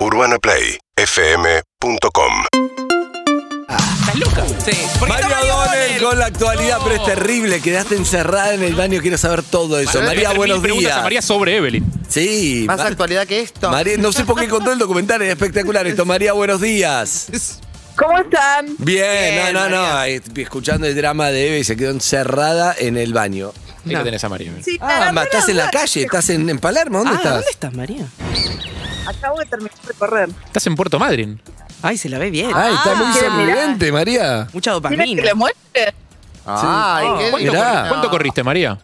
UrbanaPlayFM.com ¿Estás loca? Sí. María O'Donnell con la actualidad, No. pero es terrible. Quedaste encerrada en el baño. Quiero saber todo eso. María, buenos días. a María sobre Evelyn. Sí. Más actualidad que esto. María, no sé por qué contó el documental. Es espectacular esto. María, buenos días. ¿Cómo están? Bien, Bien, no, no, no. María. Escuchando el drama de Eve y se quedó encerrada en el baño. Ahí la tenés a María. Sí, Ah, estás en la calle, estás en, en Palermo. ¿Dónde Ah, estás? ¿dónde estás, María? Acabo de terminar de correr. Estás en Puerto Madryn. Ay, se la ve bien. Ay, está muy Ah, sonriente, María. Mucha ¿Quieren que dopamina. les muestre? Ay, qué ¿Cuánto, Mirá. cuánto corriste, María?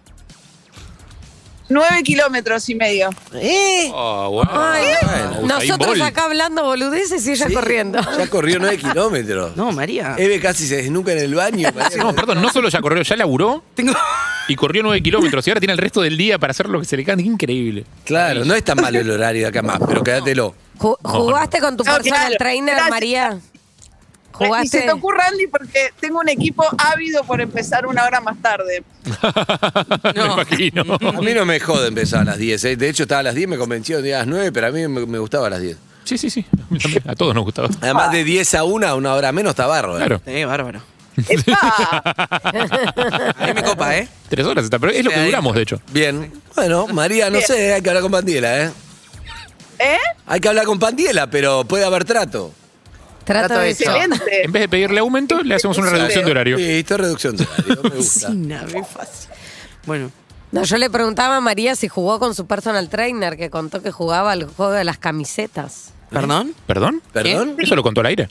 Nueve kilómetros y medio. ¿Eh? Oh, bueno. Ay, Usain nosotros Bolt. acá hablando boludeces y ella Sí, corriendo. Ya corrió nueve kilómetros. No, María. Eve casi se desnuca en el baño. María. No, perdón, no solo ya corrió, ya laburó Tengo. Y corrió 9 kilómetros y ahora tiene el resto del día para hacer lo que se le cante. Increíble. Claro, no es tan malo el horario de acá más, pero quédatelo. Ju- ¿Jugaste con tu No, personal claro. trainer, Gracias. María? Y se ¿Jugaste? te ocurre, Andy, porque tengo un equipo ávido por empezar una hora más tarde. Me imagino. A mí no me jode empezar a las 10. ¿eh? De hecho, estaba a las 10, me convenció de a las 9, pero a mí me, me gustaba a las 10. Sí, sí, sí. A mí también. A todos nos gustaba. Además, de 10 a 1, una hora menos, está barro. ¿eh? Claro. Sí, bárbaro. ¡Epa! A mí me copa, ¿eh? Tres horas está, pero es lo que duramos, de hecho. Bien. Bueno, María, no Bien. sé, hay que hablar con Pandiela, ¿eh? ¿Eh? Hay que hablar con Pandiela, pero puede haber trato. Trato Trato de hecho. eso. Excelente. En vez de pedirle aumento, le hacemos una reducción de horario. Listo, reducción de horario, me gusta. Sí, nada, es fácil. Bueno, No, yo le preguntaba a María si jugó con su personal trainer, que contó que jugaba al juego de las camisetas. ¿perdón? ¿Perdón? ¿Perdón? ¿Eso lo contó al aire?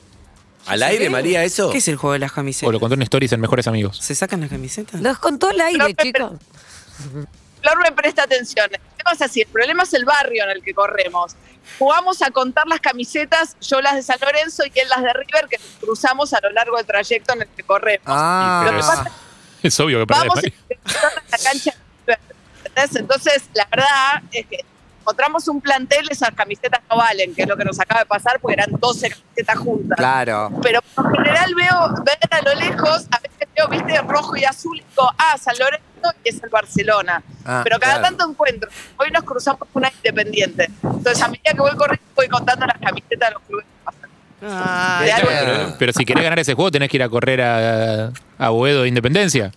¿Al aire, María, eso? ¿Qué es el juego de las ¿O camisetas? lo contó en Stories en Mejores Amigos? ¿Se sacan las camisetas? Los contó al aire, pero- chicos. Flor me presta atención. Es así, el problema es el barrio en el que corremos. Jugamos a contar las camisetas, yo las de San Lorenzo y él las de River, que cruzamos a lo largo del trayecto en el que corremos. Ah, Pero Lo que pasa Es obvio que perdés, vamos María. a la cancha de River, ¿entendés? Entonces, la verdad es que encontramos un plantel, esas camisetas no valen, que es lo que nos acaba de pasar, porque eran 12 camisetas juntas. claro. Pero por lo general veo, ver a lo lejos, a veces veo, viste, rojo y azul, y digo, ah, San Lorenzo y es el Barcelona. Ah, Pero cada claro. tanto encuentro. Hoy nos cruzamos con una independiente. Entonces, a medida que voy corriendo, voy contando las camisetas de los clubes que pasan. Ah, Pero, pero si querés ganar ese juego, tenés que ir a correr a, a Boedo de Independencia.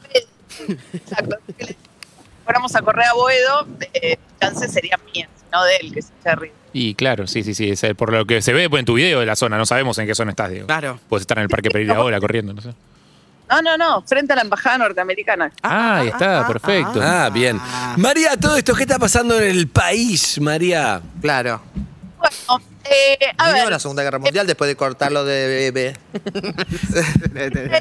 Exacto. Le- Fuéramos a correr a Boedo, eh, chance sería mía, no de él, que es Cherry. Y claro, sí, sí, sí. es, por lo que se ve pues, en tu video de la zona, no sabemos en qué zona estás, digo. Claro. Puedes estar en el Parque Pereira ahora corriendo, no sé. No, no, no, frente a la embajada norteamericana. Ah, ahí está, perfecto. Ah, bien. María, todo esto, ¿qué está pasando en el país, María? Claro. Bueno, eh, a Vino ver, la Segunda Guerra Mundial después de cortarlo de bebé.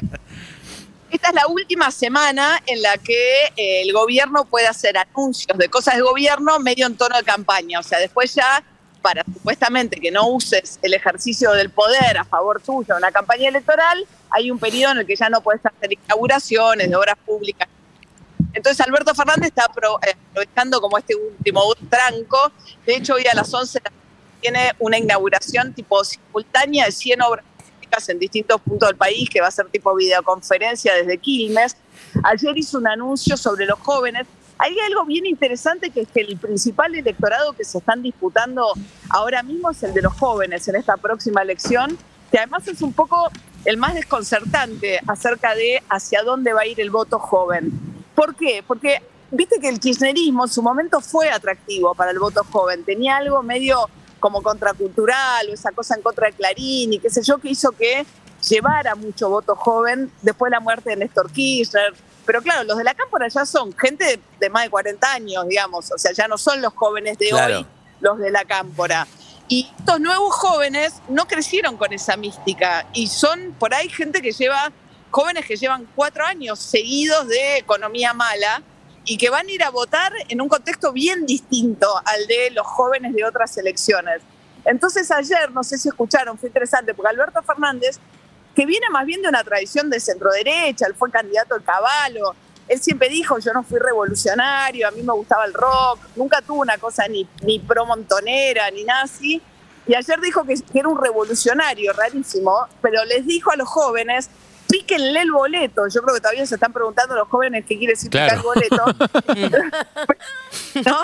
Esta es la última semana en la que eh, el gobierno puede hacer anuncios de cosas de gobierno medio en tono de campaña. O sea, después ya, para supuestamente que no uses el ejercicio del poder a favor tuyo en una campaña electoral, hay un periodo en el que ya no puedes hacer inauguraciones de obras públicas. Entonces Alberto Fernández está eh, aprovechando como este último tranco. De hecho, hoy a las 11 tiene una inauguración tipo simultánea de 100 obras en distintos puntos del país, que va a ser tipo videoconferencia desde Quilmes. Ayer hizo un anuncio sobre los jóvenes. Hay algo bien interesante que es que el principal electorado que se están disputando ahora mismo es el de los jóvenes en esta próxima elección, que además es un poco el más desconcertante acerca de hacia dónde va a ir el voto joven. ¿Por qué? Porque viste que el kirchnerismo en su momento fue atractivo para el voto joven, tenía algo medio como contracultural o esa cosa en contra de Clarín y qué sé yo, que hizo que llevara mucho voto joven después de la muerte de Néstor Kirchner. Pero claro, los de la cámpora ya son gente de, más de 40 años, digamos, o sea, ya no son los jóvenes de Claro. hoy los de la cámpora. Y estos nuevos jóvenes no crecieron con esa mística y son por ahí gente que lleva, jóvenes que llevan cuatro años seguidos de economía mala y que van a ir a votar en un contexto bien distinto al de los jóvenes de otras elecciones. Entonces ayer, no sé si escucharon, fue interesante, porque Alberto Fernández, que viene más bien de una tradición de centro derecha, él fue candidato al caballo, él siempre dijo, yo no fui revolucionario, a mí me gustaba el rock, nunca tuvo una cosa ni, ni pro montonera, ni nazi. Y ayer dijo que, era un revolucionario, rarísimo, pero les dijo a los jóvenes, píquenle el boleto. Yo creo que todavía se están preguntando los jóvenes qué quiere decir picar el Claro. boleto. ¿No?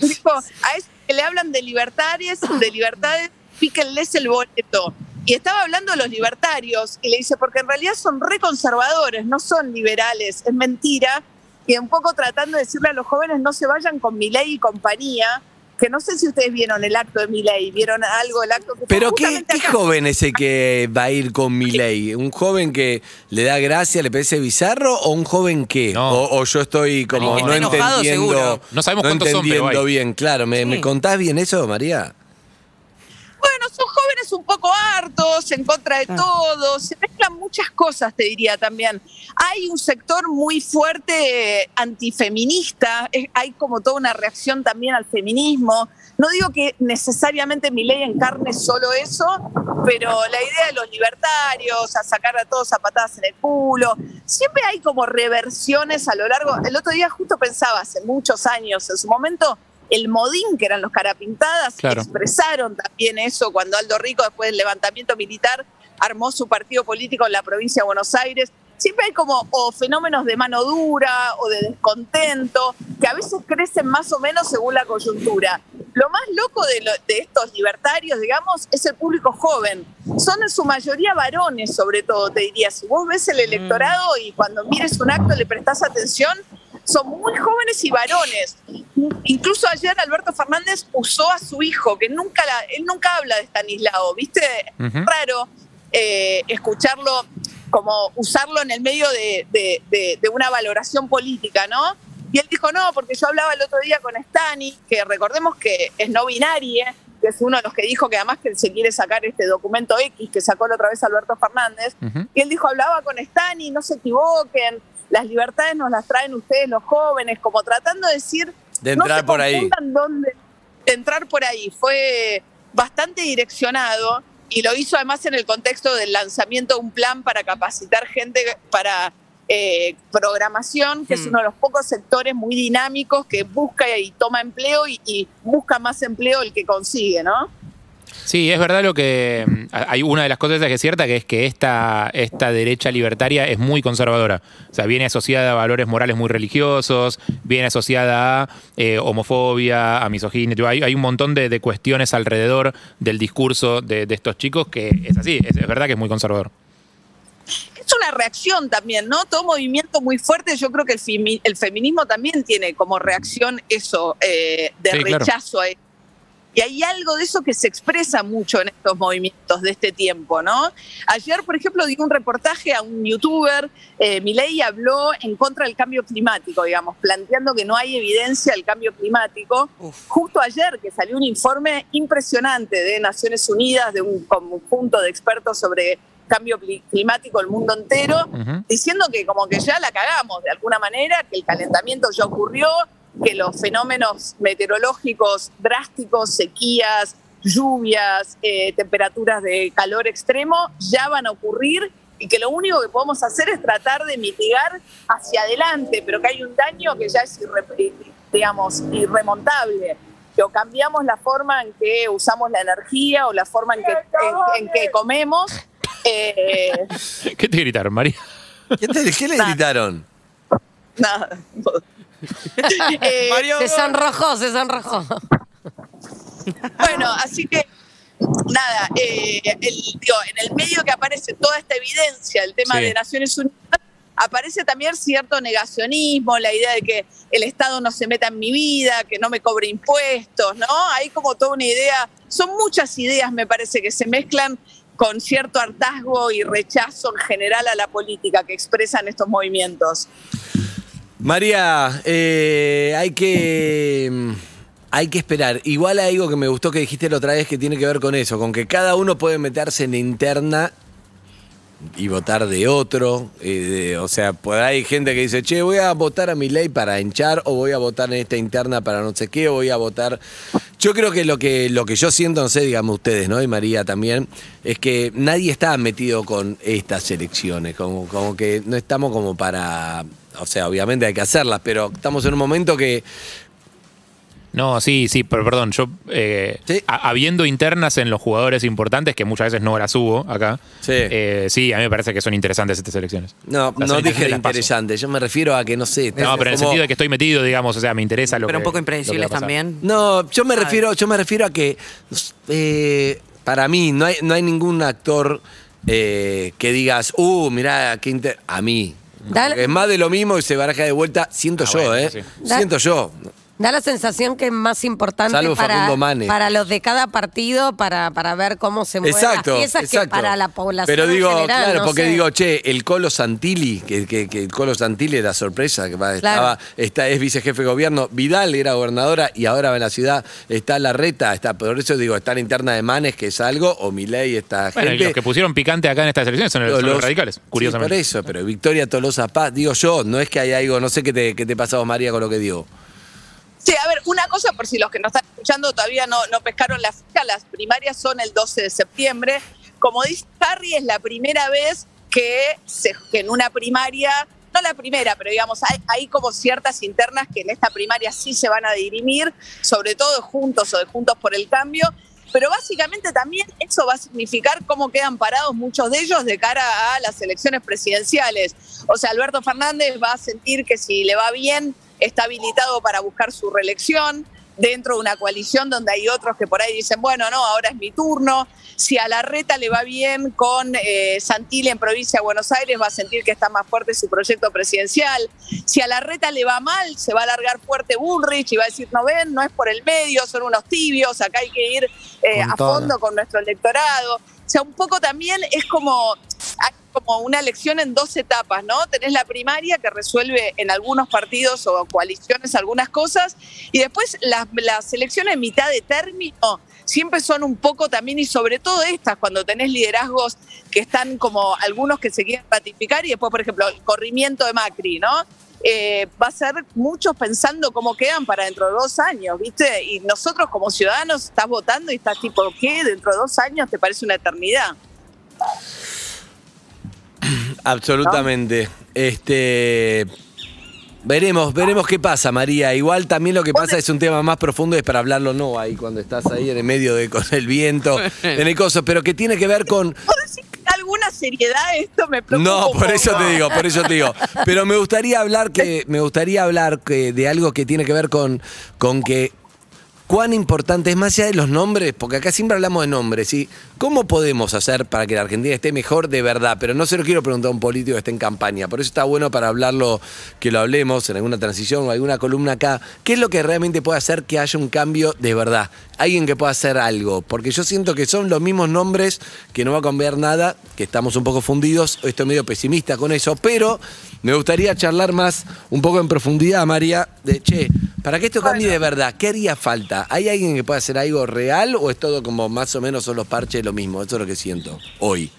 Dijo, a eso que le hablan de libertades, de libertades píquenles el boleto. Y estaba hablando de los libertarios y le dice, porque en realidad son reconservadores, no son liberales, es mentira. Y un poco tratando de decirle a los jóvenes no se vayan con Milei y compañía, que no sé si ustedes vieron el acto de Milei, vieron algo del acto que Pero ¿qué, qué joven es el que va a ir con Milei? ¿Un joven que le da gracia, le parece bizarro o un joven que? No. O, o yo estoy como no enojado, entendiendo, seguro. No sabemos no cuántos son, pero entendiendo bien. Claro, ¿me, Sí. ¿me contás bien eso, María? Jóvenes un poco hartos, en contra de Ah. todo, se mezclan muchas cosas, te diría también. Hay un sector muy fuerte eh, antifeminista, hay como toda una reacción también al feminismo. No digo que necesariamente mi ley encarne solo eso, pero la idea de los libertarios, a sacar a todos a patadas en el culo, siempre hay como reversiones a lo largo. El otro día justo pensaba, hace muchos años, en su momento, el modín, que eran los carapintadas, Claro. expresaron también eso cuando Aldo Rico, después del levantamiento militar, armó su partido político en la provincia de Buenos Aires. Siempre hay como o fenómenos de mano dura o de descontento, que a veces crecen más o menos según la coyuntura. Lo más loco de, lo- de estos libertarios, digamos, es el público joven. Son en su mayoría varones, sobre todo, te diría. Si vos ves el electorado y cuando mires un acto le prestás atención, son muy jóvenes y varones. Incluso ayer Alberto Fernández usó a su hijo, que nunca la- él nunca habla de Stanislao, ¿viste? Ujú. Raro eh, escucharlo, como usarlo en el medio de, de- de- de una valoración política, ¿no? Y él dijo, no, porque yo hablaba el otro día con Stani, que recordemos que es no binaria, que es uno de los que dijo que además que se quiere sacar este documento X que sacó la otra vez Alberto Fernández, y él dijo, hablaba con Stani, no se equivoquen, las libertades nos las traen ustedes los jóvenes, como tratando de decir... De no entrar se por ahí. dónde- de entrar por ahí. Fue bastante direccionado y lo hizo además en el contexto del lanzamiento de un plan para capacitar gente para eh, programación, que es Mm. uno de los pocos sectores muy dinámicos que busca y toma empleo y, y busca más empleo el que consigue, ¿no? Sí, es verdad lo que. mm, Hay una de las cosas que es cierta, que es que esta, esta derecha libertaria es muy conservadora. O sea, viene asociada a valores morales muy religiosos, viene asociada a eh, homofobia, a misoginia. Hay, hay un montón de, de cuestiones alrededor del discurso de, de estos chicos que es así, es, es verdad que es muy conservador. es una reacción también, ¿no? Todo movimiento muy fuerte, yo creo que el, femi- el feminismo también tiene como reacción eso, eh, de Sí, claro. rechazo a Y hay algo de eso que se expresa mucho en estos movimientos de este tiempo, ¿no? Ayer, por ejemplo, di un reportaje a un youtuber, eh, Milei habló en contra del cambio climático, digamos, planteando que no hay evidencia del cambio climático. Uf. Justo ayer que salió un informe impresionante de Naciones Unidas, de un conjunto de expertos sobre cambio cli- climático el mundo entero, Ujú. diciendo que como que ya la cagamos de alguna manera, que el calentamiento ya ocurrió, que los fenómenos meteorológicos drásticos, sequías, lluvias, eh, temperaturas de calor extremo ya van a ocurrir y que lo único que podemos hacer es tratar de mitigar hacia adelante, pero que hay un daño que ya es irre- digamos, irremontable. Que o cambiamos la forma en que usamos la energía o la forma en que, en- en que comemos. eh, ¿Qué te gritaron, María? ¿Qué, te- qué le gritaron? Nada. Eh, Mario. Se sonrojó, se sonrojó. bueno, así que nada, eh, el- digo, en el medio que aparece toda esta evidencia, el tema Sí. de Naciones Unidas, aparece también cierto negacionismo, la idea de que el Estado no se meta en mi vida, que no me cobre impuestos, ¿no? Hay como toda una idea, son muchas ideas, me parece, que se mezclan con cierto hartazgo y rechazo en general a la política que expresan estos movimientos. María, eh, hay que. Hay que esperar. Igual hay algo que me gustó que dijiste la otra vez que tiene que ver con eso, con que cada uno puede meterse en la interna y votar de otro. eh, o sea, hay gente que dice, che, voy a votar a mi ley para hinchar, o voy a votar en esta interna para no sé qué, o voy a votar. Yo creo que lo que, lo que yo siento, no sé, digamos ustedes, ¿no? Y María también, es que nadie está metido con estas elecciones. Como que no estamos como para. O sea, obviamente hay que hacerlas, pero estamos en un momento que. No, sí, sí, pero perdón, yo, eh, Sí. a- habiendo internas en los jugadores importantes, que muchas veces no las hubo acá, Sí. eh, sí, a mí me parece que son interesantes estas elecciones. No, Las no dije de las paso. interesante, yo me refiero a que no sé. No, pero en el sentido de que estoy metido, digamos, o sea, me interesa lo Pero que un poco impredecibles también. No, yo me refiero, yo me refiero a que eh, para mí, no hay, no hay ningún actor eh, que digas, uh, mirá, qué inter... A mí. Dale. Es más de lo mismo y se baraja de vuelta, siento Ah, yo, bueno, ¿eh? sí. Siento yo. Da la sensación que es más importante Salvo para, para los de cada partido, para, para ver cómo se mueven Exacto, las piezas, exacto. que para la población Pero en digo, general, claro, no porque sé. digo, che, el Colo Santilli, que, que- que el Colo Santilli era sorpresa, que va, estaba, está, es vicejefe de gobierno, Vidal era gobernadora y ahora en la ciudad está Larreta, está, por eso digo, está la interna de Manes, que es algo, o Milei, está Bueno, y gente. los que pusieron picante acá en estas elecciones son, los, son los radicales, Sí, curiosamente. por eso, pero Victoria Tolosa Paz, digo yo, no es que hay algo, no sé qué te, qué te vos, María, con lo que digo. Sí, a ver, una cosa por si los que nos están escuchando todavía no, pescaron la fecha, las primarias son el 12 de septiembre. Como dice Harry, es la primera vez que, en una primaria, no la primera, pero digamos, hay, como ciertas internas que en esta primaria sí se van a dirimir, sobre todo Juntos o de Juntos por el Cambio. Pero básicamente también eso va a significar cómo quedan parados muchos de ellos de cara a las elecciones presidenciales. O sea, Alberto Fernández va a sentir que si le va bien, está habilitado para buscar su reelección dentro de una coalición donde hay otros que por ahí dicen, bueno, no, ahora es mi turno. Si a la reta le va bien con eh, en provincia de Buenos Aires, va a sentir que está más fuerte su proyecto presidencial. Si a la reta le va mal, se va a alargar fuerte Bullrich y va a decir, no ven, no es por el medio, son unos tibios, acá hay que ir eh, a fondo con nuestro electorado. O sea, un poco también es como, hay como una elección en dos etapas, ¿no? Tenés la primaria que resuelve en algunos partidos o coaliciones algunas cosas y después las, las elecciones en mitad de término siempre son un poco también y sobre todo estas, cuando tenés liderazgos que están como algunos que se quieren ratificar y después, por ejemplo, el corrimiento de Macri, ¿no? Eh, va a ser muchos pensando cómo quedan para dentro de dos años, ¿viste? Y nosotros como ciudadanos estás votando y estás tipo, ¿qué? Dentro de dos años te parece una eternidad. Absolutamente. Este. Veremos, veremos qué pasa, María. Igual también lo que pasa es un tema más profundo, es para hablarlo no ahí cuando estás ahí en el medio de con el viento, en el coso, pero que tiene que ver con. ¿Puedo decir que alguna seriedad esto me preocupa? No, por eso te digo, por eso te digo. Pero me gustaría hablar que, me gustaría hablar que, de algo que tiene que ver con, con que cuán importante es más allá de los nombres, porque acá siempre hablamos de nombres, ¿sí? ¿Cómo podemos hacer para que la Argentina esté mejor de verdad? Pero no se lo quiero preguntar a un político que esté en campaña. Por eso está bueno para hablarlo, que lo hablemos en alguna transición o alguna columna acá. ¿Qué es lo que realmente puede hacer que haya un cambio de verdad? Alguien que pueda hacer algo. Porque yo siento que son los mismos nombres, que no va a cambiar nada, que estamos un poco fundidos. Estoy medio pesimista con eso, pero me gustaría charlar más, un poco en profundidad, María, de che, para que esto cambie de verdad, ¿qué haría falta? ¿Hay alguien que pueda hacer algo real o es todo como más o menos son los parches lo mismo? Eso es lo que siento hoy.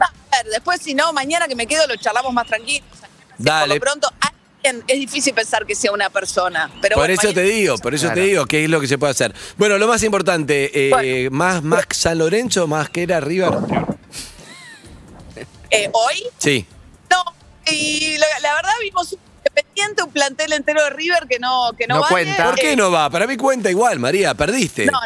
A ver, después si no, mañana que me quedo lo charlamos más tranquilos. Dale. Por lo pronto, alguien, es difícil pensar que sea una persona. Pero por bueno, eso te digo, por eso te digo qué es lo que se puede hacer. Bueno, lo más importante, eh, Bueno. más, más San Lorenzo, más que era River. Eh, Hoy, Sí. no. Y la, la verdad vimos plantel entero de River que no, que no, No vale. cuenta. ¿Por qué no va? Para mí cuenta igual, María, perdiste. No,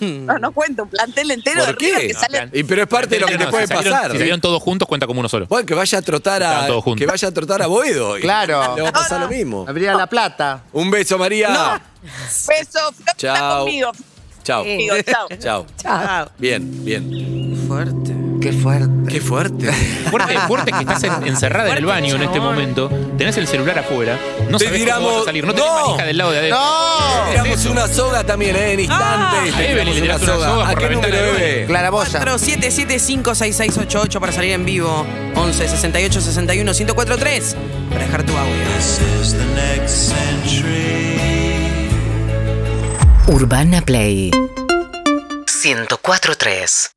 no, no cuenta, un plantel entero ¿Por de River qué? que sale. Y pero es parte de lo que te No, puede si salieron- pasar. Si salieron todos juntos, cuenta como uno solo. Bueno, que vaya a trotar a que vaya a trotar a Boedo. y Claro. Le va a pasar lo mismo. Habría la plata. Un beso, María. Beso. Chao. Conmigo, chao. Chao. Chao. Bien, bien. Fuerte. Qué fuerte. Qué fuerte. Fuerte, fuerte que estás en- encerrada en el baño en este momento, tenés el celular afuera, no Te sabés tiramos- cómo vas a salir, no tenés ¡No! manija del lado de adentro. ¡No! Tiramos una soga también, ¿eh? En instantes. a Evelyn le tiraste una soga ¿A por qué la número, ventana del Eve? Clara Boya. 47756688 para salir en vivo. 11 68 61 1043 para dejar tu audio. Urbana Play 104.3